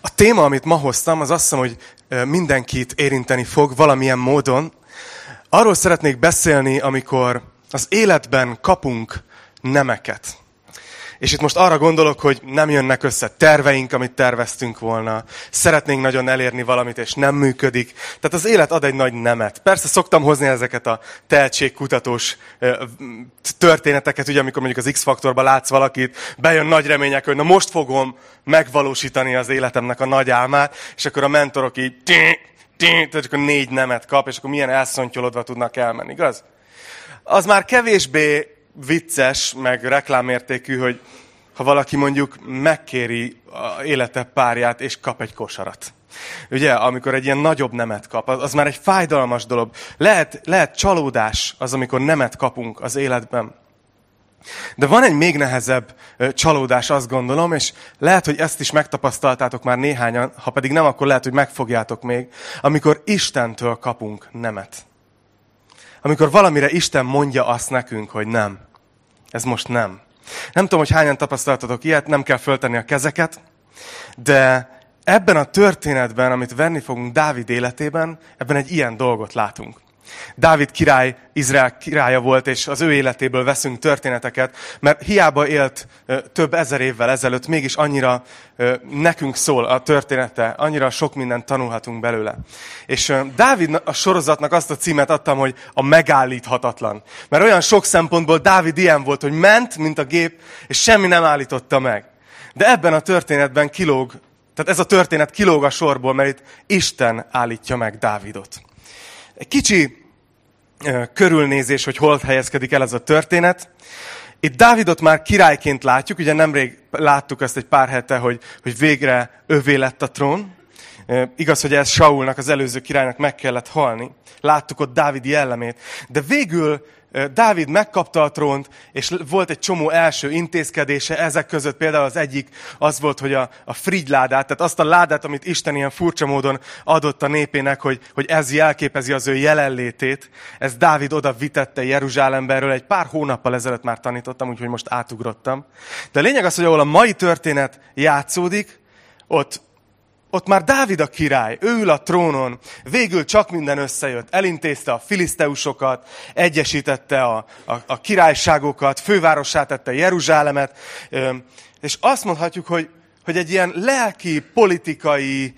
A téma, amit ma hoztam, az azt hiszem, hogy mindenkit érinteni fog valamilyen módon. Arról szeretnék beszélni, amikor az életben kapunk nemeket. És itt most arra gondolok, hogy nem jönnek össze terveink, amit terveztünk volna. Szeretnénk nagyon elérni valamit, és nem működik. Tehát az élet ad egy nagy nemet. Persze szoktam hozni ezeket a tehetségkutatós történeteket, ugye amikor mondjuk az X-faktorban látsz valakit, bejön nagy remények, hogy na most fogom megvalósítani az életemnek a nagy álmát, és akkor a mentorok így tehát csak a négy nemet kap, és akkor milyen elszontyolodva tudnak elmenni, igaz? Az már kevésbé vicces, meg reklámértékű, hogy ha valaki mondjuk megkéri a élete párját, és kap egy kosarat. Ugye, amikor egy ilyen nagyobb nemet kap, az, már egy fájdalmas dolog. Lehet, lehet csalódás az, amikor nemet kapunk az életben. De van egy még nehezebb csalódás, azt gondolom, és lehet, hogy ezt is megtapasztaltátok már néhányan, ha pedig nem, akkor lehet, hogy megfogjátok még, amikor Istentől kapunk nemet. Amikor valamire Isten mondja azt nekünk, hogy nem. Ez most nem. Nem tudom, hogy hányan tapasztaltatok ilyet, nem kell föltenni a kezeket, de ebben a történetben, amit venni fogunk Dávid életében, ebben egy ilyen dolgot látunk. Dávid király, Izrael királya volt, és az ő életéből veszünk történeteket, mert hiába élt több ezer évvel ezelőtt, mégis annyira nekünk szól a története, annyira sok mindent tanulhatunk belőle. És Dávid a sorozatnak azt a címet adtam, hogy a megállíthatatlan. Mert olyan sok szempontból Dávid ilyen volt, hogy ment, mint a gép, és semmi nem állította meg. De ebben a történetben kilóg, tehát ez a történet kilóg a sorból, mert itt Isten állítja meg Dávidot. Egy kicsi körülnézés, hogy hol helyezkedik el ez a történet. Itt Dávidot már királyként látjuk, ugye nemrég láttuk ezt egy pár hete, hogy, hogy végre övé lett a trón. Igaz, hogy ez Saulnak, az előző királynak meg kellett halni. Láttuk ott Dávid jellemét. De végül Dávid megkapta a trónt, és volt egy csomó első intézkedése, ezek között például az egyik az volt, hogy a, a frigyládát, tehát azt a ládát, amit Isten ilyen furcsa módon adott a népének, hogy, hogy ez jelképezi az ő jelenlétét, ez Dávid oda vitette Jeruzsálemberről, egy pár hónappal ezelőtt már tanítottam, úgyhogy most átugrottam. De a lényeg az, hogy ahol a mai történet játszódik, ott ott már Dávid a király, ő ül a trónon, végül csak minden összejött. Elintézte a filiszteusokat, egyesítette a, a, a királyságokat, fővárossá tette Jeruzsálemet, és azt mondhatjuk, hogy, hogy egy ilyen lelki, politikai,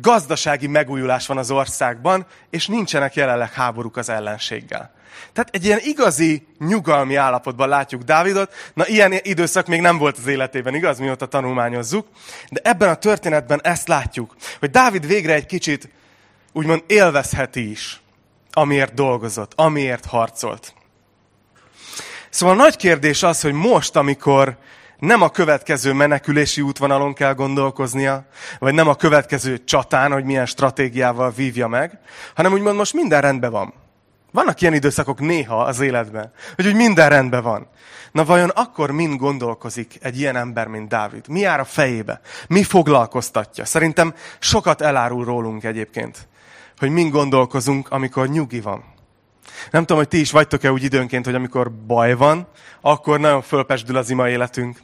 gazdasági megújulás van az országban, és nincsenek jelenleg háborúk az ellenséggel. Tehát egy ilyen igazi nyugalmi állapotban látjuk Dávidot. Na, ilyen időszak még nem volt az életében, igaz, mióta tanulmányozzuk. De ebben a történetben ezt látjuk, hogy Dávid végre egy kicsit úgymond élvezheti is, amiért dolgozott, amiért harcolt. Szóval nagy kérdés az, hogy most, amikor nem a következő menekülési útvonalon kell gondolkoznia, vagy nem a következő csatán, hogy milyen stratégiával vívja meg, hanem úgymond most minden rendben van. Vannak ilyen időszakok néha az életben, hogy úgy minden rendben van. Na vajon akkor mind gondolkozik egy ilyen ember, mint Dávid? Mi jár a fejébe? Mi foglalkoztatja? Szerintem sokat elárul rólunk egyébként, hogy mind gondolkozunk, amikor nyugi van. Nem tudom, hogy ti is vagytok-e úgy időnként, hogy amikor baj van, akkor nagyon fölpesdül az ima életünk.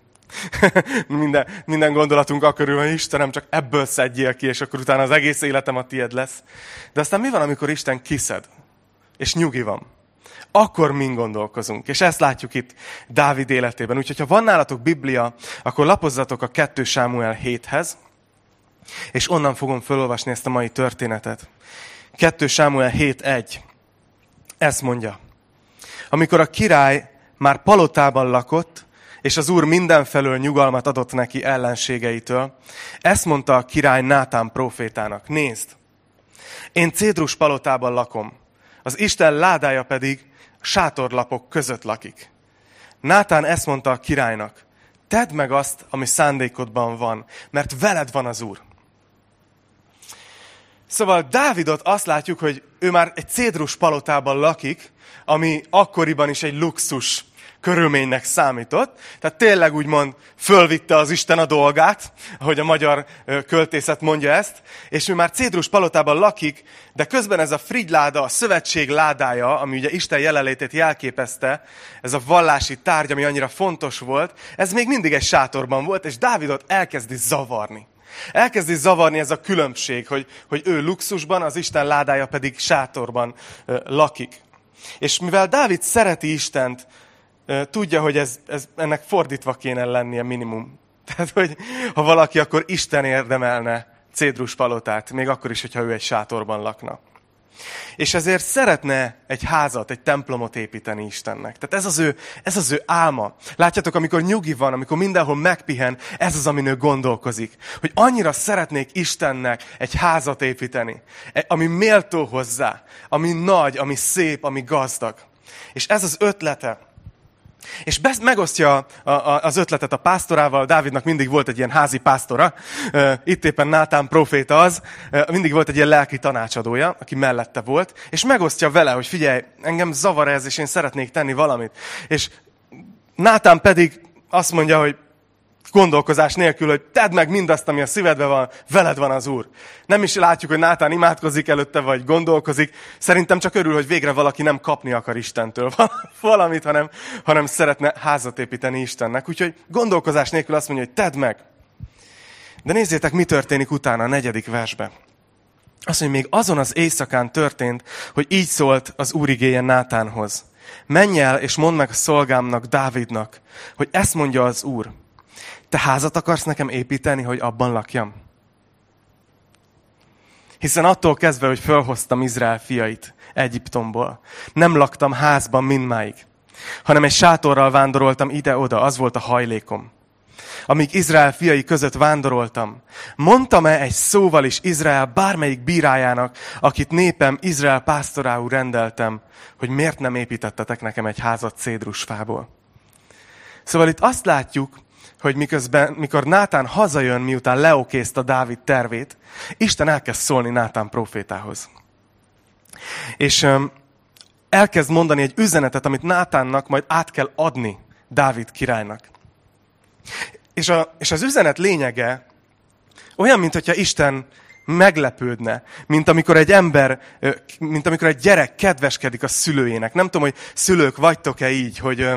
minden, minden gondolatunk akkor hogy Istenem, csak ebből szedjél ki, és akkor utána az egész életem a tied lesz. De aztán mi van, amikor Isten kiszed? És nyugi van. Akkor mind gondolkozunk. És ezt látjuk itt Dávid életében. Úgyhogy, ha van nálatok Biblia, akkor lapozzatok a 2 Sámuel 7-hez, és onnan fogom felolvasni ezt a mai történetet. 2 Sámuel 7.1. Ezt mondja. Amikor a király már palotában lakott, és az úr mindenfelől nyugalmat adott neki ellenségeitől, ezt mondta a király Nátán profétának. Nézd, én Cédrus palotában lakom, az Isten ládája pedig sátorlapok között lakik. Nátán ezt mondta a királynak, tedd meg azt, ami szándékodban van, mert veled van az Úr. Szóval Dávidot azt látjuk, hogy ő már egy cédrus palotában lakik, ami akkoriban is egy luxus körülménynek számított. Tehát tényleg úgymond fölvitte az Isten a dolgát, ahogy a magyar költészet mondja ezt, és ő már Cédrus palotában lakik, de közben ez a frigyláda, a szövetség ládája, ami ugye Isten jelenlétét jelképezte, ez a vallási tárgy, ami annyira fontos volt, ez még mindig egy sátorban volt, és Dávidot elkezdi zavarni. Elkezdi zavarni ez a különbség, hogy, hogy ő luxusban, az Isten ládája pedig sátorban ö, lakik. És mivel Dávid szereti Istent, tudja, hogy ez, ez, ennek fordítva kéne lennie minimum. Tehát, hogy ha valaki, akkor Isten érdemelne cédrus palotát, még akkor is, hogyha ő egy sátorban lakna. És ezért szeretne egy házat, egy templomot építeni Istennek. Tehát ez az, ő, ez az ő álma. Látjátok, amikor nyugi van, amikor mindenhol megpihen, ez az, amin ő gondolkozik. Hogy annyira szeretnék Istennek egy házat építeni, e, ami méltó hozzá, ami nagy, ami szép, ami gazdag. És ez az ötlete, és besz, megosztja a, a, az ötletet a pásztorával. Dávidnak mindig volt egy ilyen házi pásztora. Itt éppen Nátán proféta az. Mindig volt egy ilyen lelki tanácsadója, aki mellette volt. És megosztja vele, hogy figyelj, engem zavar ez, és én szeretnék tenni valamit. És Nátán pedig azt mondja, hogy gondolkozás nélkül, hogy tedd meg mindazt, ami a szívedben van, veled van az Úr. Nem is látjuk, hogy Nátán imádkozik előtte, vagy gondolkozik. Szerintem csak örül, hogy végre valaki nem kapni akar Istentől valamit, hanem, hanem szeretne házat építeni Istennek. Úgyhogy gondolkozás nélkül azt mondja, hogy tedd meg. De nézzétek, mi történik utána a negyedik versben. Azt mondja, még azon az éjszakán történt, hogy így szólt az Úr igéje Nátánhoz. Menj el, és mondd meg a szolgámnak, Dávidnak, hogy ezt mondja az Úr te házat akarsz nekem építeni, hogy abban lakjam? Hiszen attól kezdve, hogy fölhoztam Izrael fiait Egyiptomból, nem laktam házban mindmáig, hanem egy sátorral vándoroltam ide-oda, az volt a hajlékom. Amíg Izrael fiai között vándoroltam, mondtam-e egy szóval is Izrael bármelyik bírájának, akit népem Izrael pásztorául rendeltem, hogy miért nem építettetek nekem egy házat cédrusfából? Szóval itt azt látjuk, hogy miközben, mikor Nátán hazajön, miután leokézta Dávid tervét, Isten elkezd szólni Nátán profétához. És um, elkezd mondani egy üzenetet, amit Nátánnak majd át kell adni Dávid királynak. És, a, és az üzenet lényege olyan, mintha Isten meglepődne, mint amikor egy ember, mint amikor egy gyerek kedveskedik a szülőjének. Nem tudom, hogy szülők vagytok-e így, hogy,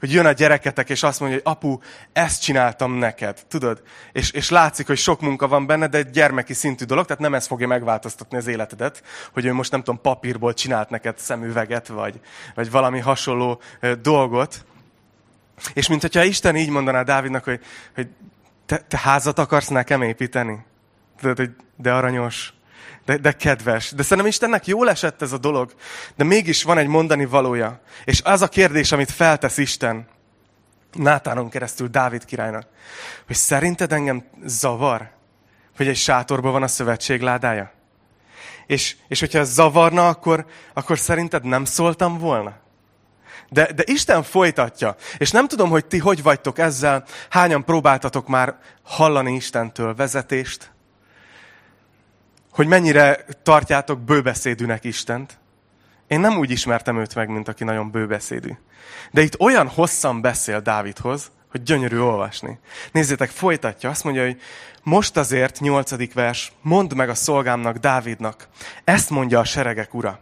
hogy jön a gyereketek, és azt mondja, hogy apu, ezt csináltam neked, tudod? És, és látszik, hogy sok munka van benne, de egy gyermeki szintű dolog, tehát nem ez fogja megváltoztatni az életedet, hogy ő most nem tudom, papírból csinált neked szemüveget, vagy, vagy valami hasonló dolgot. És mint hogyha Isten így mondaná Dávidnak, hogy, hogy te, te házat akarsz nekem építeni? Tudod, de aranyos, de, de kedves. De szerintem Istennek jól esett ez a dolog, de mégis van egy mondani valója. És az a kérdés, amit feltesz Isten, Nátánon keresztül Dávid királynak, hogy szerinted engem zavar, hogy egy sátorban van a szövetség ládája? És, és hogyha ez zavarna, akkor, akkor szerinted nem szóltam volna? De, de Isten folytatja. És nem tudom, hogy ti hogy vagytok ezzel, hányan próbáltatok már hallani Istentől vezetést, hogy mennyire tartjátok bőbeszédűnek Istent. Én nem úgy ismertem őt meg, mint aki nagyon bőbeszédű. De itt olyan hosszan beszél Dávidhoz, hogy gyönyörű olvasni. Nézzétek, folytatja, azt mondja, hogy most azért, nyolcadik vers, mondd meg a szolgámnak, Dávidnak, ezt mondja a seregek ura.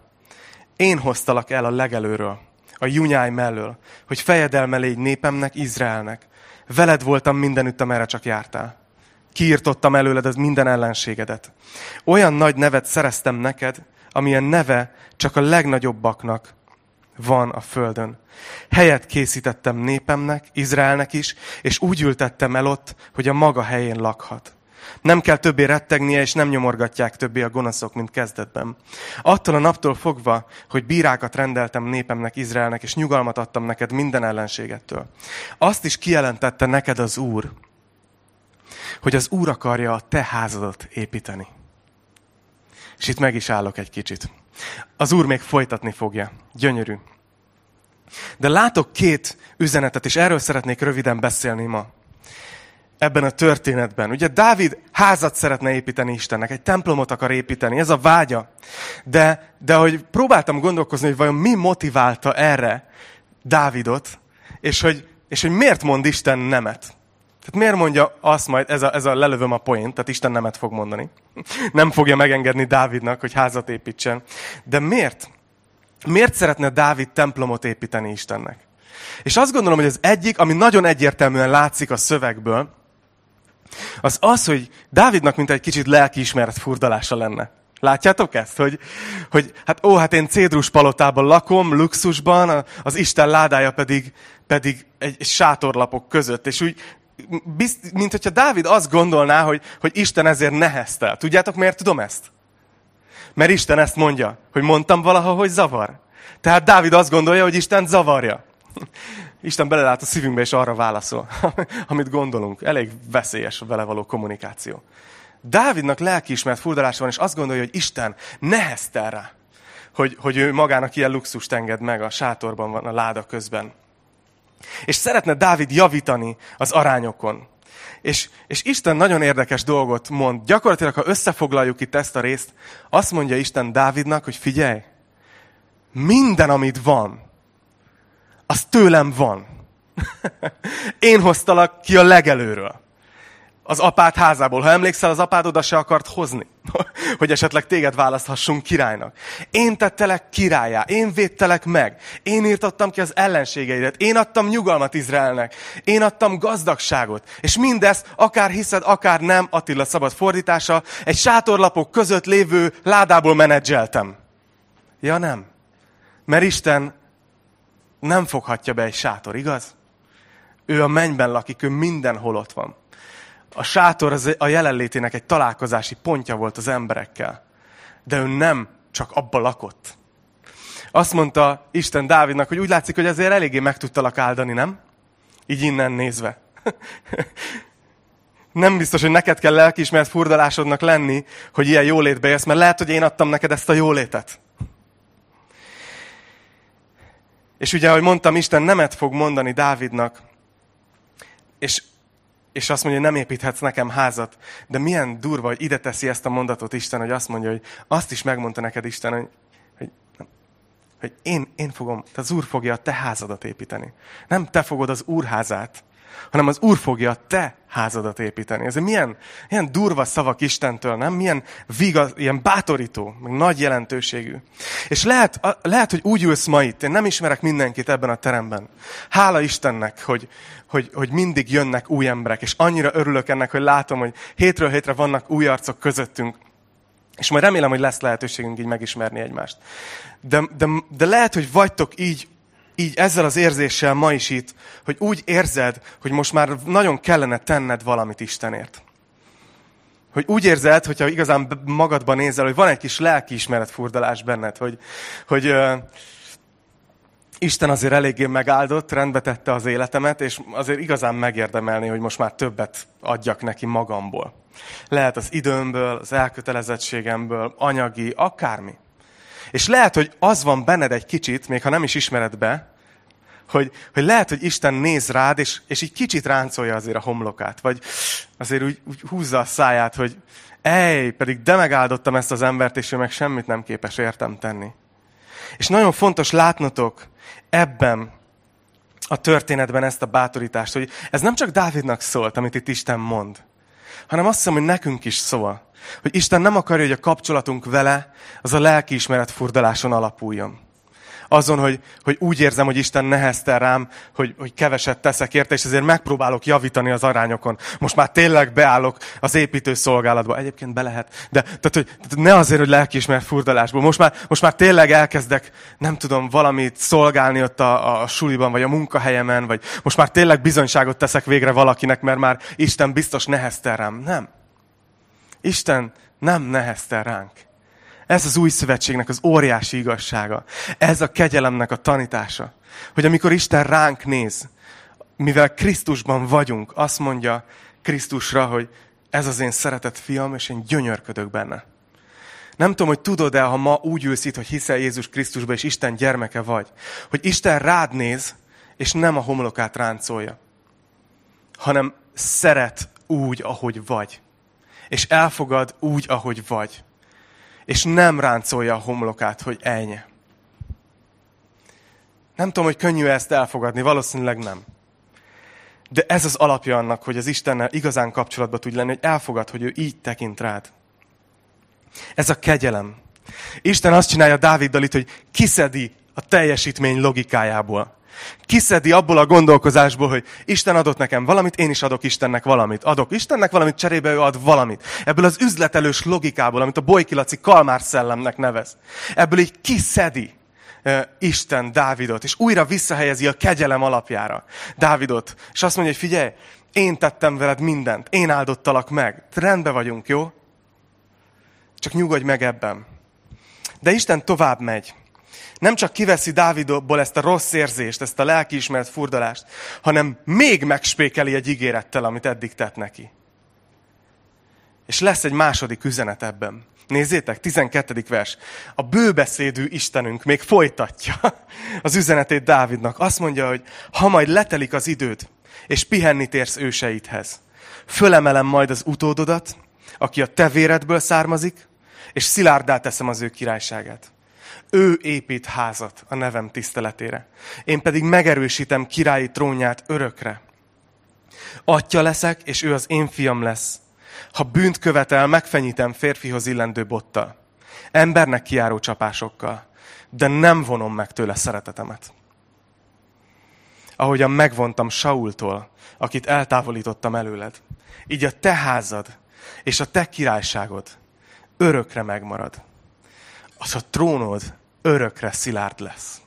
Én hoztalak el a legelőről, a junyáj mellől, hogy fejedelme légy népemnek, Izraelnek. Veled voltam mindenütt, amerre csak jártál kiirtottam előled az minden ellenségedet. Olyan nagy nevet szereztem neked, amilyen neve csak a legnagyobbaknak van a földön. Helyet készítettem népemnek, Izraelnek is, és úgy ültettem el ott, hogy a maga helyén lakhat. Nem kell többé rettegnie, és nem nyomorgatják többé a gonoszok, mint kezdetben. Attól a naptól fogva, hogy bírákat rendeltem népemnek, Izraelnek, és nyugalmat adtam neked minden ellenségettől. Azt is kijelentette neked az Úr, hogy az Úr akarja a te házadat építeni. És itt meg is állok egy kicsit. Az Úr még folytatni fogja. Gyönyörű. De látok két üzenetet, és erről szeretnék röviden beszélni ma. Ebben a történetben. Ugye Dávid házat szeretne építeni Istennek, egy templomot akar építeni, ez a vágya. De, de hogy próbáltam gondolkozni, hogy vajon mi motiválta erre Dávidot, és hogy, és hogy miért mond Isten nemet. Tehát miért mondja azt majd, ez a, ez a lelövöm a poént, tehát Isten nemet fog mondani. Nem fogja megengedni Dávidnak, hogy házat építsen. De miért? Miért szeretne Dávid templomot építeni Istennek? És azt gondolom, hogy az egyik, ami nagyon egyértelműen látszik a szövegből, az az, hogy Dávidnak mint egy kicsit lelkiismeret furdalása lenne. Látjátok ezt? Hogy, hogy hát ó, hát én cédrus palotában lakom, luxusban, az Isten ládája pedig, pedig egy, sátorlapok között. És úgy, bizt, mint hogyha Dávid azt gondolná, hogy, hogy Isten ezért neheztel. Tudjátok, miért tudom ezt? Mert Isten ezt mondja, hogy mondtam valaha, hogy zavar. Tehát Dávid azt gondolja, hogy Isten zavarja. Isten belelát a szívünkbe, és arra válaszol, amit gondolunk. Elég veszélyes a vele való kommunikáció. Dávidnak lelkiismert furdalása van, és azt gondolja, hogy Isten neheztel rá, hogy, hogy ő magának ilyen luxust enged meg, a sátorban van a láda közben. És szeretne Dávid javítani az arányokon. És, és Isten nagyon érdekes dolgot mond. Gyakorlatilag, ha összefoglaljuk itt ezt a részt, azt mondja Isten Dávidnak, hogy figyelj, minden, amit van, az tőlem van. Én hoztalak ki a legelőről. Az apád házából. Ha emlékszel, az apád oda se akart hozni, hogy esetleg téged választhassunk királynak. Én tettelek királyá, én védtelek meg, én írtottam ki az ellenségeidet, én adtam nyugalmat Izraelnek, én adtam gazdagságot. És mindezt, akár hiszed, akár nem, Attila szabad fordítása, egy sátorlapok között lévő ládából menedzseltem. Ja nem. Mert Isten nem foghatja be egy sátor, igaz? Ő a mennyben lakik, ő mindenhol ott van. A sátor az a jelenlétének egy találkozási pontja volt az emberekkel. De ő nem csak abba lakott. Azt mondta Isten Dávidnak, hogy úgy látszik, hogy ezért eléggé meg tudtalak áldani, nem? Így innen nézve. nem biztos, hogy neked kell lelkiismert furdalásodnak lenni, hogy ilyen jólétbe jössz, mert lehet, hogy én adtam neked ezt a jólétet. És ugye, ahogy mondtam, Isten nemet fog mondani Dávidnak, és, és azt mondja, hogy nem építhetsz nekem házat. De milyen durva, hogy ide teszi ezt a mondatot Isten, hogy azt mondja, hogy azt is megmondta neked Isten, hogy, hogy, hogy én, én fogom, az Úr fogja a te házadat építeni. Nem te fogod az Úr házát, hanem az Úr fogja a te házadat építeni. Ez milyen, milyen durva szavak Istentől, nem? Milyen viga, ilyen bátorító, meg nagy jelentőségű. És lehet, lehet, hogy úgy ülsz ma itt, én nem ismerek mindenkit ebben a teremben. Hála Istennek, hogy, hogy, hogy mindig jönnek új emberek, és annyira örülök ennek, hogy látom, hogy hétről hétre vannak új arcok közöttünk, és majd remélem, hogy lesz lehetőségünk így megismerni egymást. De, de, de lehet, hogy vagytok így így ezzel az érzéssel ma is itt, hogy úgy érzed, hogy most már nagyon kellene tenned valamit Istenért. Hogy úgy érzed, hogyha igazán magadban nézel, hogy van egy kis lelkiismeret furdalás benned, hogy, hogy uh, Isten azért eléggé megáldott, rendbe tette az életemet, és azért igazán megérdemelni, hogy most már többet adjak neki magamból. Lehet az időmből, az elkötelezettségemből, anyagi, akármi. És lehet, hogy az van benned egy kicsit, még ha nem is ismered be, hogy, hogy lehet, hogy Isten néz rád, és, és így kicsit ráncolja azért a homlokát, vagy azért úgy, úgy húzza a száját, hogy ej, pedig de megáldottam ezt az embert, és ő meg semmit nem képes értem tenni. És nagyon fontos látnotok ebben a történetben ezt a bátorítást, hogy ez nem csak Dávidnak szólt, amit itt Isten mond, hanem azt hiszem, hogy nekünk is szól. Hogy Isten nem akarja, hogy a kapcsolatunk vele az a lelkiismeret furdaláson alapuljon. Azon, hogy, hogy úgy érzem, hogy Isten neheztel rám, hogy, hogy keveset teszek érte, és ezért megpróbálok javítani az arányokon. Most már tényleg beállok az építő szolgálatba. Egyébként be lehet. De tehát, hogy, tehát ne azért, hogy lelkiismert furdalásból. Most már, most már tényleg elkezdek, nem tudom, valamit szolgálni ott a, a suliban, vagy a munkahelyemen, vagy most már tényleg bizonyságot teszek végre valakinek, mert már Isten biztos neheztel rám. Nem. Isten nem neheztel ránk. Ez az új szövetségnek az óriási igazsága. Ez a kegyelemnek a tanítása. Hogy amikor Isten ránk néz, mivel Krisztusban vagyunk, azt mondja Krisztusra, hogy ez az én szeretett fiam, és én gyönyörködök benne. Nem tudom, hogy tudod-e, ha ma úgy ülsz itt, hogy hiszel Jézus Krisztusba, és Isten gyermeke vagy, hogy Isten rád néz, és nem a homlokát ráncolja, hanem szeret úgy, ahogy vagy és elfogad úgy, ahogy vagy. És nem ráncolja a homlokát, hogy ennyi. Nem tudom, hogy könnyű ezt elfogadni, valószínűleg nem. De ez az alapja annak, hogy az Istennel igazán kapcsolatban tudj lenni, hogy elfogad, hogy ő így tekint rád. Ez a kegyelem. Isten azt csinálja Dáviddal itt, hogy kiszedi a teljesítmény logikájából. Kiszedi abból a gondolkozásból, hogy Isten adott nekem valamit, én is adok Istennek valamit. Adok Istennek valamit, cserébe ő ad valamit. Ebből az üzletelős logikából, amit a Bojkilaci Kalmár szellemnek nevez. Ebből így kiszedi Isten Dávidot, és újra visszahelyezi a kegyelem alapjára Dávidot. És azt mondja, hogy figyelj, én tettem veled mindent, én áldottalak meg. Rendben vagyunk, jó? Csak nyugodj meg ebben. De Isten tovább megy. Nem csak kiveszi Dávidból ezt a rossz érzést, ezt a lelkiismeret furdalást, hanem még megspékeli egy ígérettel, amit eddig tett neki. És lesz egy második üzenet ebben. Nézzétek, 12. vers. A bőbeszédű Istenünk még folytatja az üzenetét Dávidnak. Azt mondja, hogy ha majd letelik az időd, és pihenni térsz őseidhez, fölemelem majd az utódodat, aki a te véredből származik, és szilárdá teszem az ő királyságát. Ő épít házat a nevem tiszteletére. Én pedig megerősítem királyi trónját örökre. Atya leszek, és ő az én fiam lesz. Ha bűnt követel, megfenyítem férfihoz illendő bottal. Embernek kiáró csapásokkal. De nem vonom meg tőle szeretetemet. Ahogyan megvontam Saultól, akit eltávolítottam előled. Így a te házad és a te királyságod örökre megmarad. Az a trónod örökre szilárd lesz.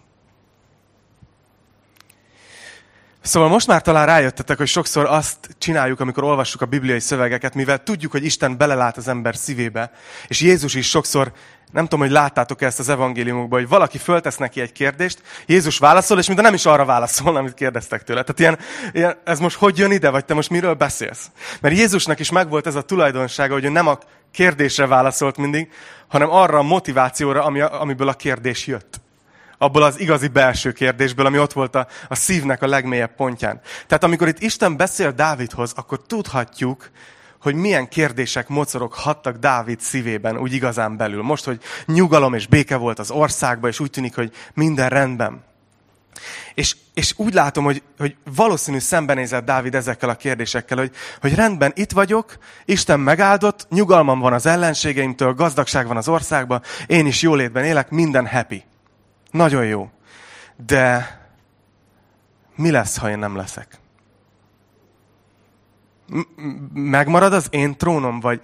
Szóval most már talán rájöttetek, hogy sokszor azt csináljuk, amikor olvassuk a bibliai szövegeket, mivel tudjuk, hogy Isten belelát az ember szívébe, és Jézus is sokszor, nem tudom, hogy láttátok ezt az evangéliumokban, hogy valaki föltesz neki egy kérdést, Jézus válaszol, és mintha nem is arra válaszol, amit kérdeztek tőle. Tehát ilyen, ilyen, ez most hogy jön ide, vagy te most miről beszélsz? Mert Jézusnak is megvolt ez a tulajdonsága, hogy ő nem a kérdésre válaszolt mindig, hanem arra a motivációra, ami, amiből a kérdés jött abból az igazi belső kérdésből, ami ott volt a, a szívnek a legmélyebb pontján. Tehát amikor itt Isten beszél Dávidhoz, akkor tudhatjuk, hogy milyen kérdések mocoroghattak Dávid szívében, úgy igazán belül. Most, hogy nyugalom és béke volt az országban, és úgy tűnik, hogy minden rendben. És, és úgy látom, hogy, hogy valószínű szembenézett Dávid ezekkel a kérdésekkel, hogy, hogy rendben, itt vagyok, Isten megáldott, nyugalmam van az ellenségeimtől, gazdagság van az országban, én is jólétben élek, minden happy. Nagyon jó. De mi lesz, ha én nem leszek? Megmarad az én trónom, vagy,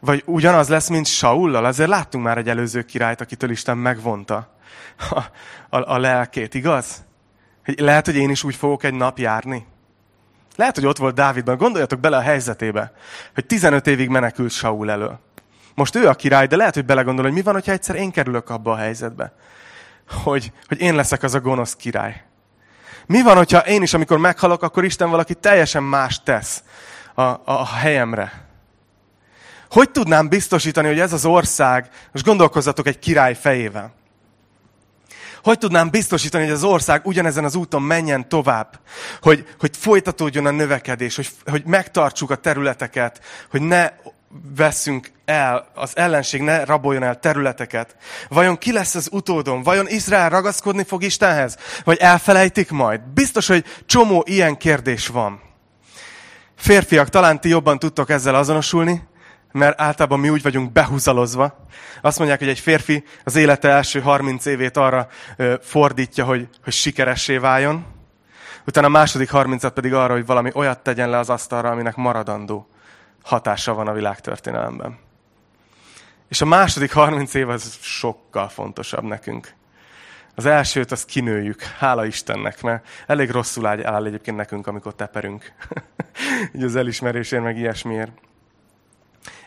vagy ugyanaz lesz, mint Saullal? Azért láttunk már egy előző királyt, akitől Isten megvonta a, a, a lelkét, igaz? Hogy lehet, hogy én is úgy fogok egy nap járni. Lehet, hogy ott volt Dávidban. Gondoljatok bele a helyzetébe, hogy 15 évig menekült Saul elől. Most ő a király, de lehet, hogy belegondol, hogy mi van, ha egyszer én kerülök abba a helyzetbe hogy, hogy én leszek az a gonosz király. Mi van, hogyha én is, amikor meghalok, akkor Isten valaki teljesen más tesz a, a, a helyemre? Hogy tudnám biztosítani, hogy ez az ország, most gondolkozzatok egy király fejével, hogy tudnám biztosítani, hogy az ország ugyanezen az úton menjen tovább? Hogy, hogy folytatódjon a növekedés, hogy, hogy megtartsuk a területeket, hogy ne veszünk el, az ellenség ne raboljon el területeket. Vajon ki lesz az utódom? Vajon Izrael ragaszkodni fog Istenhez? Vagy elfelejtik majd? Biztos, hogy csomó ilyen kérdés van. Férfiak, talán ti jobban tudtok ezzel azonosulni, mert általában mi úgy vagyunk behúzalozva. Azt mondják, hogy egy férfi az élete első 30 évét arra fordítja, hogy, hogy sikeressé váljon. Utána a második 30 pedig arra, hogy valami olyat tegyen le az asztalra, aminek maradandó hatása van a világtörténelemben. És a második 30 év az sokkal fontosabb nekünk. Az elsőt azt kinőjük, hála Istennek, mert elég rosszul áll egyébként nekünk, amikor teperünk. Így az elismerésért, meg ilyesmiért.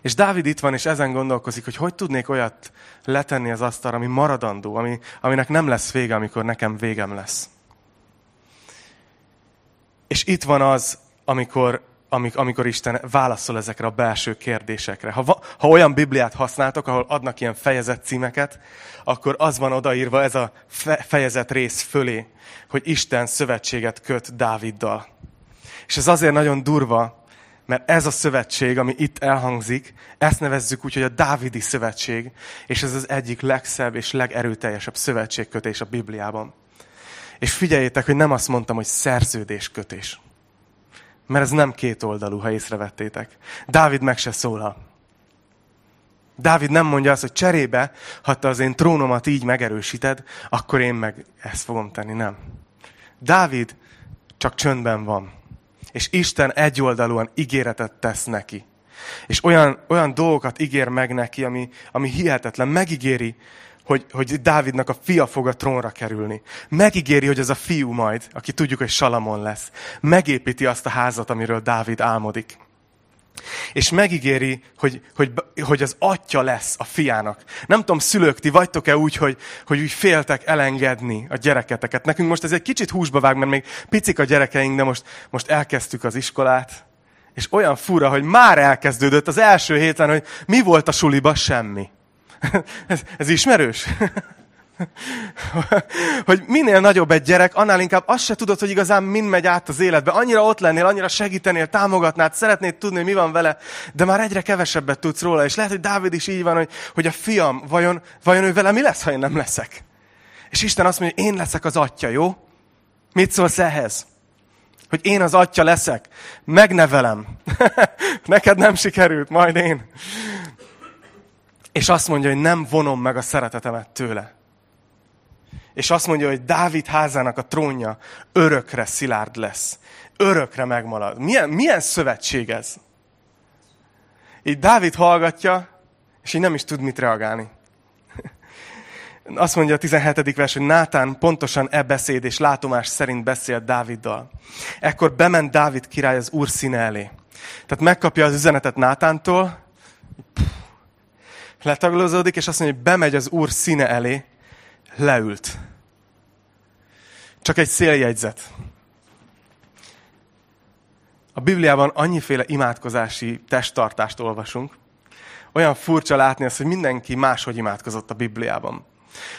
És Dávid itt van, és ezen gondolkozik, hogy hogy tudnék olyat letenni az asztalra, ami maradandó, ami, aminek nem lesz vége, amikor nekem végem lesz. És itt van az, amikor amikor Isten válaszol ezekre a belső kérdésekre. Ha, ha olyan Bibliát használtok, ahol adnak ilyen fejezet címeket, akkor az van odaírva ez a fejezet rész fölé, hogy Isten szövetséget köt Dáviddal. És ez azért nagyon durva, mert ez a szövetség, ami itt elhangzik, ezt nevezzük úgy, hogy a Dávidi szövetség, és ez az egyik legszebb és legerőteljesebb szövetségkötés a Bibliában. És figyeljétek, hogy nem azt mondtam, hogy szerződéskötés. Mert ez nem két oldalú, ha észrevettétek. Dávid meg se szólal. Dávid nem mondja azt, hogy cserébe, ha te az én trónomat így megerősíted, akkor én meg ezt fogom tenni. Nem. Dávid csak csöndben van. És Isten egyoldalúan ígéretet tesz neki. És olyan, olyan dolgokat ígér meg neki, ami, ami hihetetlen. Megígéri, hogy, hogy Dávidnak a fia fog a trónra kerülni. Megígéri, hogy ez a fiú majd, aki tudjuk, hogy Salamon lesz, megépíti azt a házat, amiről Dávid álmodik. És megígéri, hogy, hogy, hogy az atya lesz a fiának. Nem tudom, szülők, ti vagytok-e úgy, hogy, hogy úgy féltek elengedni a gyereketeket. Nekünk most ez egy kicsit húsba vág, mert még picik a gyerekeink, de most, most elkezdtük az iskolát. És olyan fura, hogy már elkezdődött az első héten, hogy mi volt a suliba? Semmi. ez, ez ismerős? hogy minél nagyobb egy gyerek, annál inkább azt se tudod, hogy igazán mind megy át az életbe. Annyira ott lennél, annyira segítenél, támogatnád, szeretnéd tudni, hogy mi van vele, de már egyre kevesebbet tudsz róla. És lehet, hogy Dávid is így van, hogy, hogy a fiam, vajon, vajon ő vele mi lesz, ha én nem leszek? És Isten azt mondja, hogy én leszek az atya, jó? Mit szólsz ehhez? Hogy én az atya leszek. Megnevelem. Neked nem sikerült, majd én. És azt mondja, hogy nem vonom meg a szeretetemet tőle. És azt mondja, hogy Dávid házának a trónja örökre szilárd lesz. Örökre megmarad. Milyen, milyen szövetség ez? Így Dávid hallgatja, és így nem is tud mit reagálni. Azt mondja a 17. vers, hogy Nátán pontosan e beszéd és látomás szerint beszélt Dáviddal. Ekkor bement Dávid király az úr színe elé. Tehát megkapja az üzenetet Nátántól, letaglózódik, és azt mondja, hogy bemegy az úr színe elé, leült. Csak egy széljegyzet. A Bibliában annyiféle imádkozási testtartást olvasunk, olyan furcsa látni azt, hogy mindenki máshogy imádkozott a Bibliában.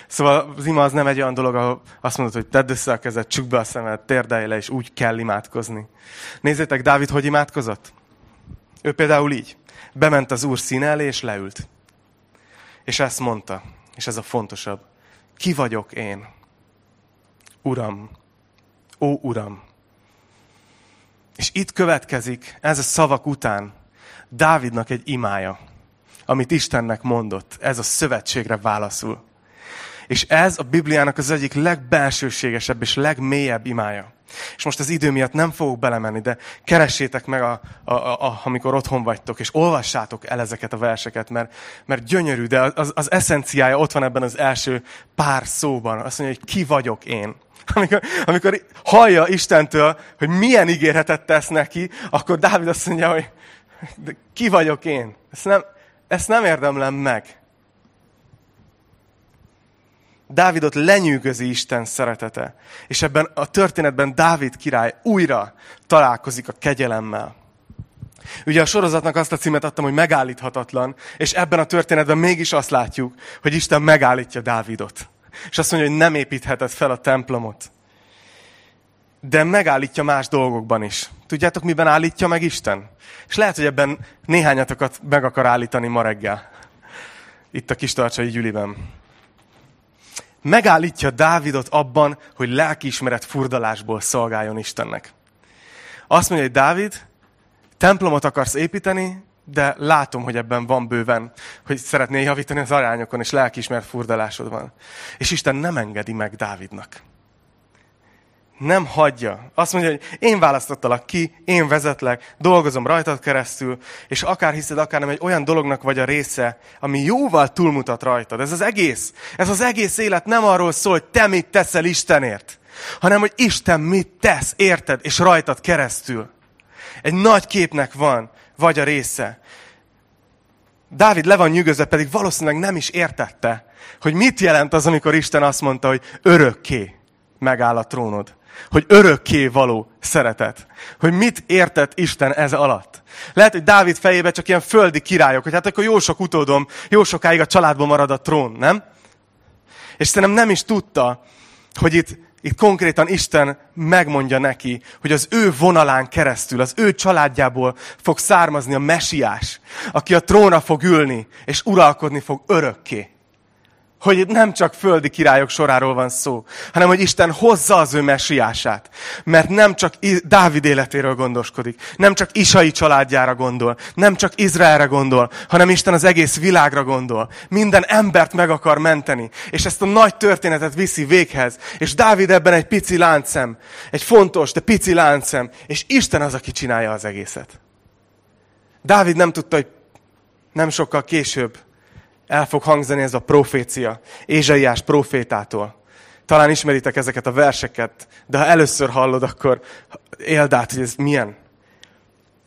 Szóval az ima az nem egy olyan dolog, ahol azt mondod, hogy tedd össze a kezed, csukd be a szemed, térdelj le, és úgy kell imádkozni. Nézzétek, Dávid hogy imádkozott? Ő például így. Bement az úr színe elé, és leült. És ezt mondta, és ez a fontosabb. Ki vagyok én? Uram, ó Uram. És itt következik, ez a szavak után, Dávidnak egy imája, amit Istennek mondott. Ez a szövetségre válaszul. És ez a Bibliának az egyik legbelsőségesebb és legmélyebb imája. És most az idő miatt nem fogok belemenni, de keressétek meg, a, a, a, a, amikor otthon vagytok, és olvassátok el ezeket a verseket, mert, mert gyönyörű, de az, az eszenciája ott van ebben az első pár szóban. Azt mondja, hogy ki vagyok én. Amikor, amikor hallja Istentől, hogy milyen ígéretet tesz neki, akkor Dávid azt mondja, hogy de ki vagyok én? Ezt nem, ezt nem érdemlem meg. Dávidot lenyűgözi Isten szeretete. És ebben a történetben Dávid király újra találkozik a kegyelemmel. Ugye a sorozatnak azt a címet adtam, hogy megállíthatatlan, és ebben a történetben mégis azt látjuk, hogy Isten megállítja Dávidot. És azt mondja, hogy nem építheted fel a templomot. De megállítja más dolgokban is. Tudjátok, miben állítja meg Isten? És lehet, hogy ebben néhányatokat meg akar állítani ma reggel. Itt a kis tartsai gyüliben megállítja Dávidot abban, hogy lelkiismeret furdalásból szolgáljon Istennek. Azt mondja, hogy Dávid, templomot akarsz építeni, de látom, hogy ebben van bőven, hogy szeretnél javítani az arányokon, és lelkiismeret furdalásod van. És Isten nem engedi meg Dávidnak nem hagyja. Azt mondja, hogy én választottalak ki, én vezetlek, dolgozom rajtad keresztül, és akár hiszed, akár nem, egy olyan dolognak vagy a része, ami jóval túlmutat rajtad. Ez az egész. Ez az egész élet nem arról szól, hogy te mit teszel Istenért, hanem hogy Isten mit tesz érted és rajtad keresztül. Egy nagy képnek van, vagy a része. Dávid le van nyűgözve, pedig valószínűleg nem is értette, hogy mit jelent az, amikor Isten azt mondta, hogy örökké megáll a trónod hogy örökké való szeretet. Hogy mit értett Isten ez alatt. Lehet, hogy Dávid fejébe csak ilyen földi királyok, hogy hát akkor jó sok utódom, jó sokáig a családban marad a trón, nem? És szerintem nem is tudta, hogy itt, itt konkrétan Isten megmondja neki, hogy az ő vonalán keresztül, az ő családjából fog származni a mesiás, aki a trónra fog ülni, és uralkodni fog örökké. Hogy nem csak földi királyok soráról van szó, hanem hogy Isten hozza az ő mesiását. Mert nem csak Dávid életéről gondoskodik, nem csak Isai családjára gondol, nem csak Izraelre gondol, hanem Isten az egész világra gondol. Minden embert meg akar menteni, és ezt a nagy történetet viszi véghez. És Dávid ebben egy pici láncem, egy fontos, de pici láncem, és Isten az, aki csinálja az egészet. Dávid nem tudta, hogy nem sokkal később el fog hangzani ez a profécia, Ézsaiás profétától. Talán ismeritek ezeket a verseket, de ha először hallod, akkor éld át, hogy ez milyen.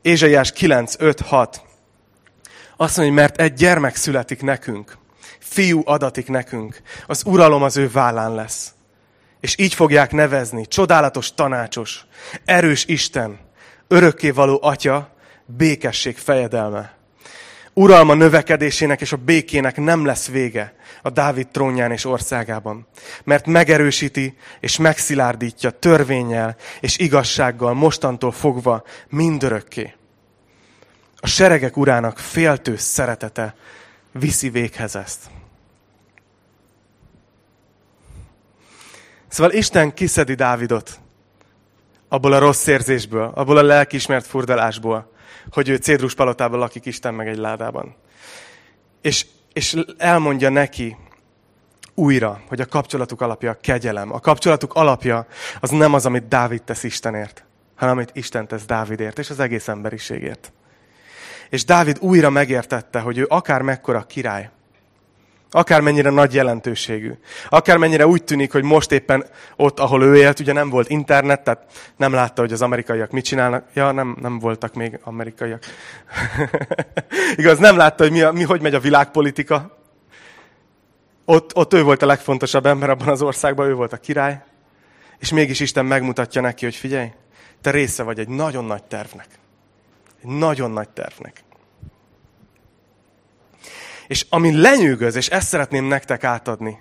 Ézsaiás 9, 5, 6. Azt mondja, hogy mert egy gyermek születik nekünk, fiú adatik nekünk, az uralom az ő vállán lesz. És így fogják nevezni, csodálatos tanácsos, erős Isten, örökkévaló atya, békesség fejedelme. Uralma növekedésének és a békének nem lesz vége a Dávid trónján és országában, mert megerősíti és megszilárdítja törvényel és igazsággal mostantól fogva mindörökké. A seregek urának féltő szeretete viszi véghez ezt. Szóval Isten kiszedi Dávidot abból a rossz érzésből, abból a lelkismert furdalásból, hogy ő Cédrus palotában lakik, Isten meg egy ládában. És, és elmondja neki újra, hogy a kapcsolatuk alapja a kegyelem. A kapcsolatuk alapja az nem az, amit Dávid tesz Istenért, hanem amit Isten tesz Dávidért, és az egész emberiségért. És Dávid újra megértette, hogy ő akár mekkora király, Akármennyire nagy jelentőségű. Akármennyire úgy tűnik, hogy most éppen ott, ahol ő élt, ugye nem volt internet, tehát nem látta, hogy az amerikaiak mit csinálnak. Ja, nem, nem voltak még amerikaiak. Igaz, nem látta, hogy mi, a, mi, hogy megy a világpolitika. Ott, ott ő volt a legfontosabb ember abban az országban, ő volt a király. És mégis Isten megmutatja neki, hogy figyelj, te része vagy egy nagyon nagy tervnek. Egy nagyon nagy tervnek. És ami lenyűgöz, és ezt szeretném nektek átadni,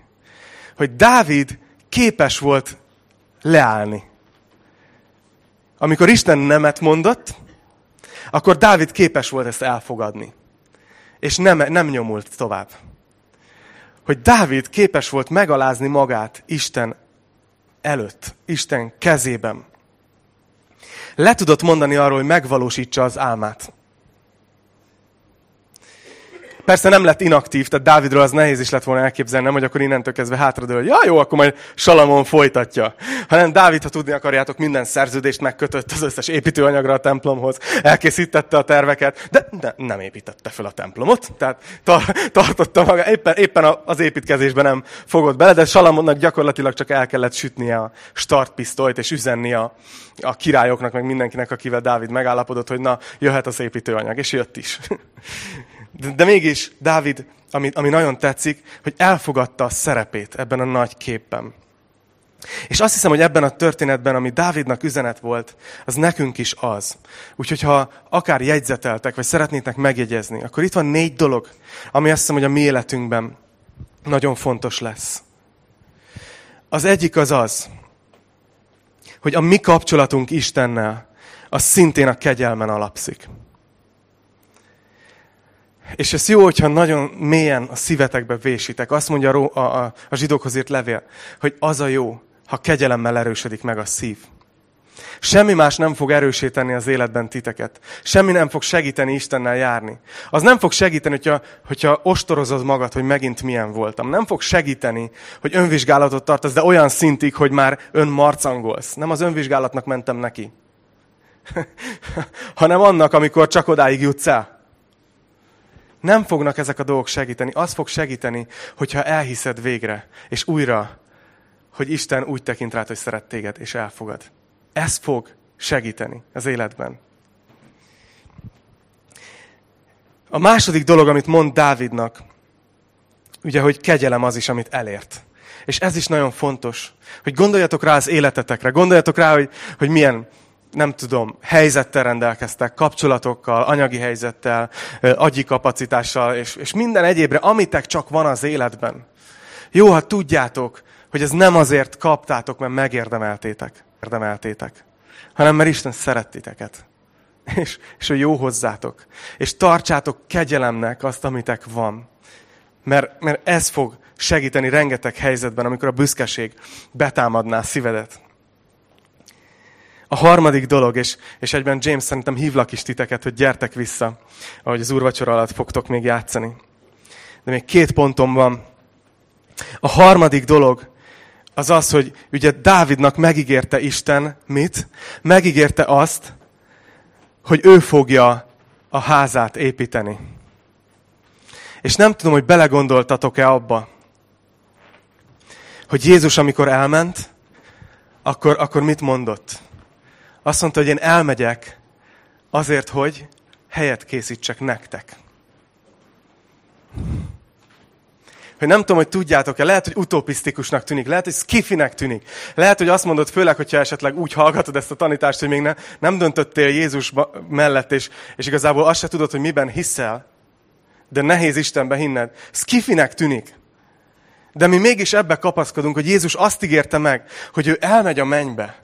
hogy Dávid képes volt leállni. Amikor Isten nemet mondott, akkor Dávid képes volt ezt elfogadni. És nem, nem nyomult tovább. Hogy Dávid képes volt megalázni magát Isten előtt, Isten kezében. Le tudott mondani arról, hogy megvalósítsa az álmát. Persze nem lett inaktív, tehát Dávidról az nehéz is lett volna elképzelni, nem, hogy akkor innentől kezdve hátradől, hogy ja, jó, akkor majd Salamon folytatja. Hanem Dávid, ha tudni akarjátok, minden szerződést megkötött az összes építőanyagra a templomhoz, elkészítette a terveket, de ne, nem építette fel a templomot, tehát tar- tartotta maga, éppen, éppen az építkezésben nem fogott bele, de Salamonnak gyakorlatilag csak el kellett sütnie a startpisztolyt, és üzenni a, a királyoknak, meg mindenkinek, akivel Dávid megállapodott, hogy na, jöhet az építőanyag, és jött is. De, de mégis Dávid, ami, ami nagyon tetszik, hogy elfogadta a szerepét ebben a nagy képben. És azt hiszem, hogy ebben a történetben, ami Dávidnak üzenet volt, az nekünk is az. Úgyhogy ha akár jegyzeteltek, vagy szeretnétek megjegyezni, akkor itt van négy dolog, ami azt hiszem, hogy a mi életünkben nagyon fontos lesz. Az egyik az az, hogy a mi kapcsolatunk Istennel, az szintén a kegyelmen alapszik. És ez jó, hogyha nagyon mélyen a szívetekbe vésitek. Azt mondja a, a, a zsidókhoz írt levél, hogy az a jó, ha kegyelemmel erősödik meg a szív. Semmi más nem fog erősíteni az életben titeket. Semmi nem fog segíteni Istennel járni. Az nem fog segíteni, hogyha, hogyha ostorozod magad, hogy megint milyen voltam. Nem fog segíteni, hogy önvizsgálatot tartasz, de olyan szintig, hogy már önmarcangolsz. Nem az önvizsgálatnak mentem neki. hanem annak, amikor csak odáig jutsz el nem fognak ezek a dolgok segíteni. Az fog segíteni, hogyha elhiszed végre, és újra, hogy Isten úgy tekint rád, hogy szeret téged, és elfogad. Ez fog segíteni az életben. A második dolog, amit mond Dávidnak, ugye, hogy kegyelem az is, amit elért. És ez is nagyon fontos, hogy gondoljatok rá az életetekre, gondoljatok rá, hogy, hogy milyen nem tudom, helyzettel rendelkeztek, kapcsolatokkal, anyagi helyzettel, agyi kapacitással, és, és minden egyébre, amitek csak van az életben. Jó, ha tudjátok, hogy ez nem azért kaptátok, mert megérdemeltétek, érdemeltétek, hanem mert Isten szeret titeket. És, és hogy jó hozzátok. És tartsátok kegyelemnek azt, amitek van. Mert, mert ez fog segíteni rengeteg helyzetben, amikor a büszkeség betámadná a szívedet. A harmadik dolog, és, és egyben James szerintem hívlak is titeket, hogy gyertek vissza, ahogy az úrvacsora alatt fogtok még játszani. De még két pontom van. A harmadik dolog az az, hogy ugye Dávidnak megígérte Isten mit? Megígérte azt, hogy ő fogja a házát építeni. És nem tudom, hogy belegondoltatok-e abba, hogy Jézus, amikor elment, akkor, akkor mit mondott? Azt mondta, hogy én elmegyek azért, hogy helyet készítsek nektek. Hogy nem tudom, hogy tudjátok-e, lehet, hogy utopisztikusnak tűnik, lehet, hogy skifinek tűnik. Lehet, hogy azt mondod, főleg, hogyha esetleg úgy hallgatod ezt a tanítást, hogy még ne, nem döntöttél Jézus mellett, és, és igazából azt se tudod, hogy miben hiszel, de nehéz Istenbe hinned. Skifinek tűnik. De mi mégis ebbe kapaszkodunk, hogy Jézus azt ígérte meg, hogy ő elmegy a mennybe,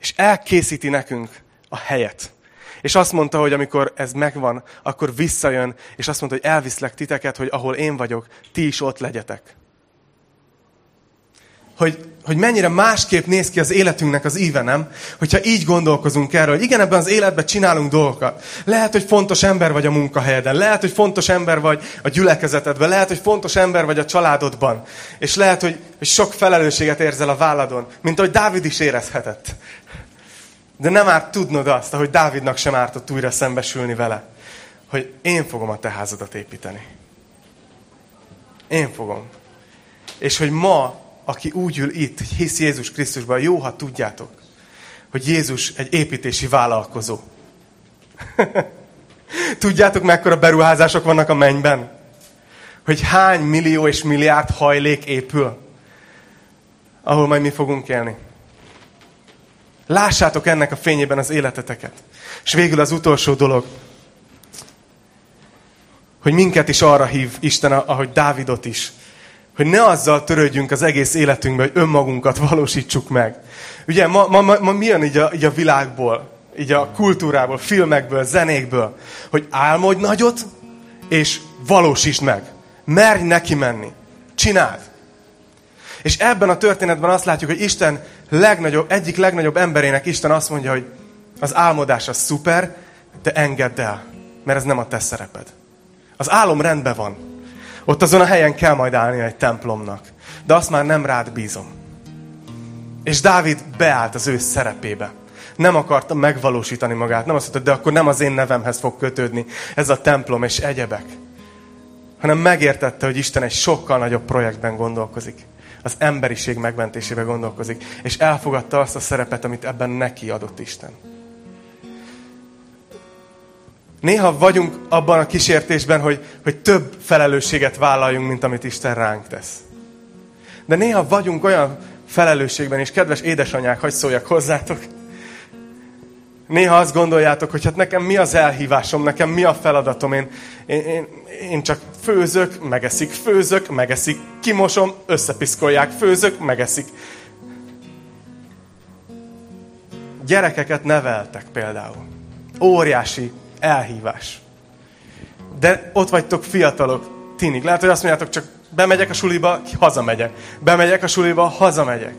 és elkészíti nekünk a helyet. És azt mondta, hogy amikor ez megvan, akkor visszajön, és azt mondta, hogy elviszlek titeket, hogy ahol én vagyok, ti is ott legyetek. Hogy, hogy mennyire másképp néz ki az életünknek az íve, nem? Hogyha így gondolkozunk erről, hogy igen, ebben az életben csinálunk dolgokat. Lehet, hogy fontos ember vagy a munkahelyeden, lehet, hogy fontos ember vagy a gyülekezetedben, lehet, hogy fontos ember vagy a családodban, és lehet, hogy, hogy sok felelősséget érzel a válladon, mint ahogy Dávid is érezhetett. De nem árt tudnod azt, ahogy Dávidnak sem ártott újra szembesülni vele, hogy én fogom a te házadat építeni. Én fogom. És hogy ma, aki úgy ül itt, hisz Jézus Krisztusban, jó, ha tudjátok, hogy Jézus egy építési vállalkozó. tudjátok, mekkora beruházások vannak a mennyben? Hogy hány millió és milliárd hajlék épül, ahol majd mi fogunk élni. Lássátok ennek a fényében az életeteket. És végül az utolsó dolog, hogy minket is arra hív Isten, ahogy Dávidot is, hogy ne azzal törődjünk az egész életünkben, hogy önmagunkat valósítsuk meg. Ugye ma, ma, ma, ma mi jön így a, így a világból, így a kultúrából, filmekből, zenékből, hogy álmodj nagyot, és valósítsd meg. Merj neki menni. Csináld. És ebben a történetben azt látjuk, hogy Isten legnagyobb, egyik legnagyobb emberének Isten azt mondja, hogy az álmodás az szuper, de engedd el, mert ez nem a te szereped. Az álom rendben van. Ott azon a helyen kell majd állni egy templomnak. De azt már nem rád bízom. És Dávid beállt az ő szerepébe. Nem akarta megvalósítani magát. Nem azt mondta, de akkor nem az én nevemhez fog kötődni ez a templom és egyebek. Hanem megértette, hogy Isten egy sokkal nagyobb projektben gondolkozik az emberiség megmentésébe gondolkozik, és elfogadta azt a szerepet, amit ebben neki adott Isten. Néha vagyunk abban a kísértésben, hogy, hogy több felelősséget vállaljunk, mint amit Isten ránk tesz. De néha vagyunk olyan felelősségben, és kedves édesanyák, hogy szóljak hozzátok, Néha azt gondoljátok, hogy hát nekem mi az elhívásom, nekem mi a feladatom. Én, én, én, én csak főzök, megeszik, főzök, megeszik, kimosom, összepiszkolják, főzök, megeszik. Gyerekeket neveltek például. Óriási elhívás. De ott vagytok fiatalok, tinik. Lehet, hogy azt mondjátok, csak bemegyek a suliba, hazamegyek. Bemegyek a suliba, hazamegyek.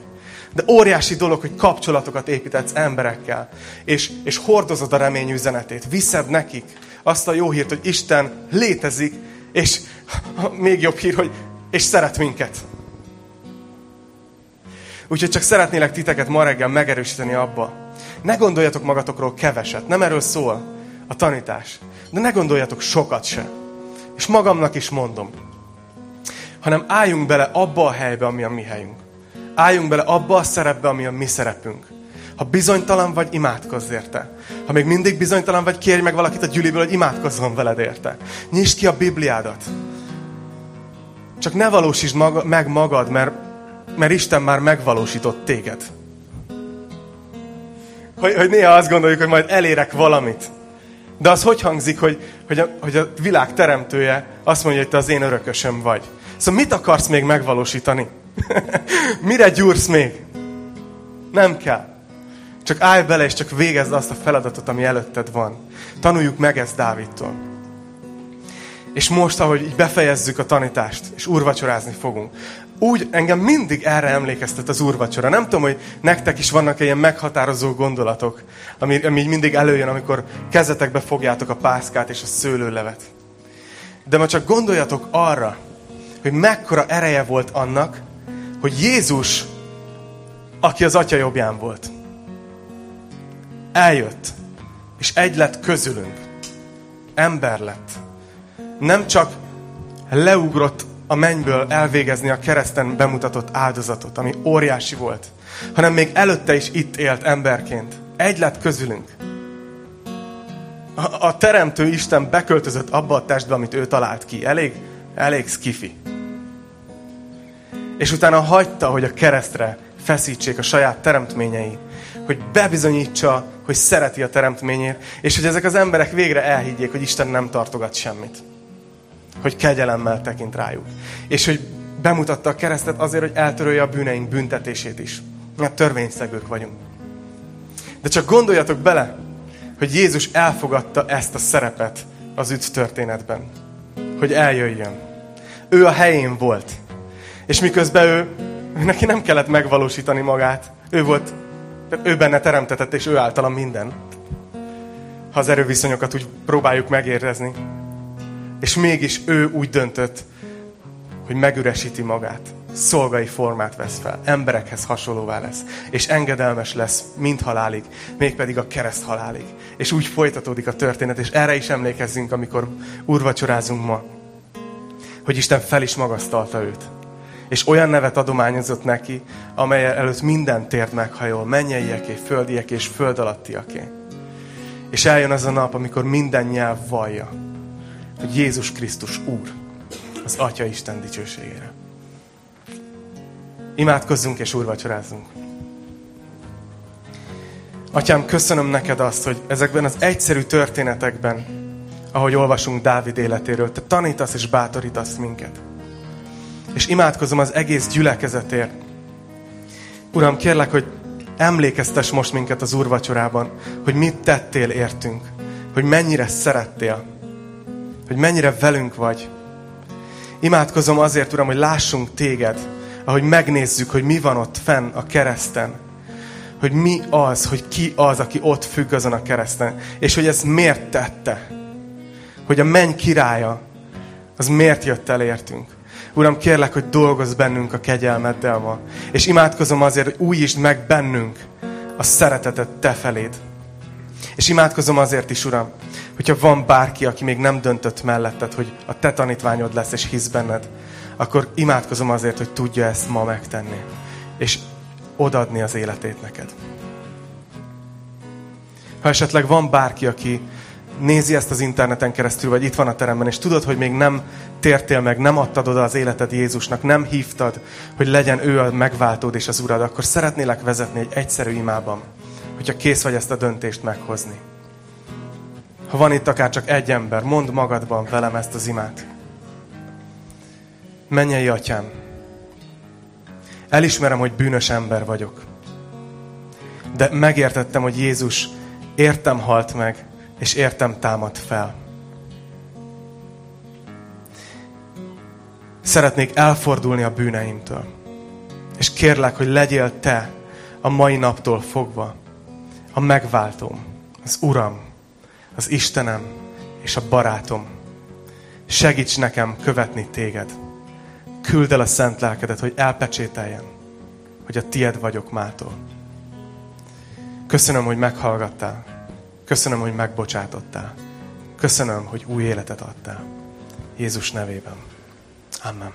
De óriási dolog, hogy kapcsolatokat építetsz emberekkel, és, és hordozod a remény üzenetét, viszed nekik azt a jó hírt, hogy Isten létezik, és még jobb hír, hogy és szeret minket. Úgyhogy csak szeretnélek titeket ma reggel megerősíteni abba. Ne gondoljatok magatokról keveset, nem erről szól a tanítás. De ne gondoljatok sokat se. És magamnak is mondom. Hanem álljunk bele abba a helybe, ami a mi helyünk álljunk bele abba a szerepbe, ami a mi szerepünk. Ha bizonytalan vagy, imádkozz érte. Ha még mindig bizonytalan vagy, kérj meg valakit a gyűliből, hogy imádkozzon veled érte. Nyisd ki a Bibliádat. Csak ne valósítsd maga, meg magad, mert, mert Isten már megvalósított téged. Hogy, hogy néha azt gondoljuk, hogy majd elérek valamit. De az hogy hangzik, hogy, hogy, a, hogy a világ teremtője azt mondja, hogy te az én örökösöm vagy. Szóval mit akarsz még megvalósítani? Mire gyúrsz még? Nem kell. Csak állj bele, és csak végezd azt a feladatot, ami előtted van. Tanuljuk meg ezt Dávidtól. És most, ahogy így befejezzük a tanítást, és úrvacsorázni fogunk, úgy engem mindig erre emlékeztet az úrvacsora. Nem tudom, hogy nektek is vannak ilyen meghatározó gondolatok, ami, ami mindig előjön, amikor kezetekbe fogjátok a pászkát és a szőlőlevet. De ma csak gondoljatok arra, hogy mekkora ereje volt annak, hogy Jézus, aki az atya jobbján volt, eljött, és egy lett közülünk. Ember lett. Nem csak leugrott a mennyből elvégezni a kereszten bemutatott áldozatot, ami óriási volt, hanem még előtte is itt élt emberként. Egy lett közülünk. A, teremtő Isten beköltözött abba a testbe, amit ő talált ki. Elég, elég skifi. És utána hagyta, hogy a keresztre feszítsék a saját teremtményei. Hogy bebizonyítsa, hogy szereti a teremtményét, és hogy ezek az emberek végre elhiggyék, hogy Isten nem tartogat semmit hogy kegyelemmel tekint rájuk. És hogy bemutatta a keresztet azért, hogy eltörölje a bűneink büntetését is. Mert törvényszegők vagyunk. De csak gondoljatok bele, hogy Jézus elfogadta ezt a szerepet az üdv történetben. Hogy eljöjjön. Ő a helyén volt. És miközben ő, neki nem kellett megvalósítani magát. Ő volt, ő benne teremtetett, és ő általa minden. Ha az erőviszonyokat úgy próbáljuk megérdezni. És mégis ő úgy döntött, hogy megüresíti magát. Szolgai formát vesz fel. Emberekhez hasonlóvá lesz. És engedelmes lesz, mint halálig. Mégpedig a kereszt halálig. És úgy folytatódik a történet. És erre is emlékezzünk, amikor úrvacsorázunk ma. Hogy Isten fel is magasztalta őt. És olyan nevet adományozott neki, amely előtt minden tért meghajol. Mennyeieké, földiek és föld alattiaké. És eljön az a nap, amikor minden nyelv vallja, hogy Jézus Krisztus Úr az Atya Isten dicsőségére. Imádkozzunk és úrvacsorázzunk. Atyám, köszönöm neked azt, hogy ezekben az egyszerű történetekben, ahogy olvasunk Dávid életéről, te tanítasz és bátorítasz minket. És imádkozom az egész gyülekezetért. Uram, kérlek, hogy emlékeztes most minket az úrvacsorában, hogy mit tettél értünk, hogy mennyire szerettél, hogy mennyire velünk vagy. Imádkozom azért, Uram, hogy lássunk téged, ahogy megnézzük, hogy mi van ott fenn a kereszten. Hogy mi az, hogy ki az, aki ott függ azon a kereszten. És hogy ez miért tette. Hogy a menny királya, az miért jött el értünk. Uram, kérlek, hogy dolgozz bennünk a kegyelmeddel ma. És imádkozom azért, hogy újítsd meg bennünk a szeretetet te feléd. És imádkozom azért is, Uram, hogyha van bárki, aki még nem döntött melletted, hogy a te tanítványod lesz és hisz benned, akkor imádkozom azért, hogy tudja ezt ma megtenni. És odadni az életét neked. Ha esetleg van bárki, aki nézi ezt az interneten keresztül, vagy itt van a teremben, és tudod, hogy még nem tértél meg, nem adtad oda az életed Jézusnak, nem hívtad, hogy legyen ő a megváltód és az urad, akkor szeretnélek vezetni egy egyszerű imában, hogyha kész vagy ezt a döntést meghozni. Ha van itt akár csak egy ember, mondd magadban velem ezt az imát. Mennyei atyám, elismerem, hogy bűnös ember vagyok. De megértettem, hogy Jézus értem halt meg, és értem támad fel. Szeretnék elfordulni a bűneimtől. És kérlek, hogy legyél te a mai naptól fogva a megváltóm, az Uram, az Istenem és a barátom. Segíts nekem követni téged. Küld el a szent lelkedet, hogy elpecsételjen, hogy a tied vagyok mától. Köszönöm, hogy meghallgattál. Köszönöm, hogy megbocsátottál. Köszönöm, hogy új életet adtál. Jézus nevében. Amen.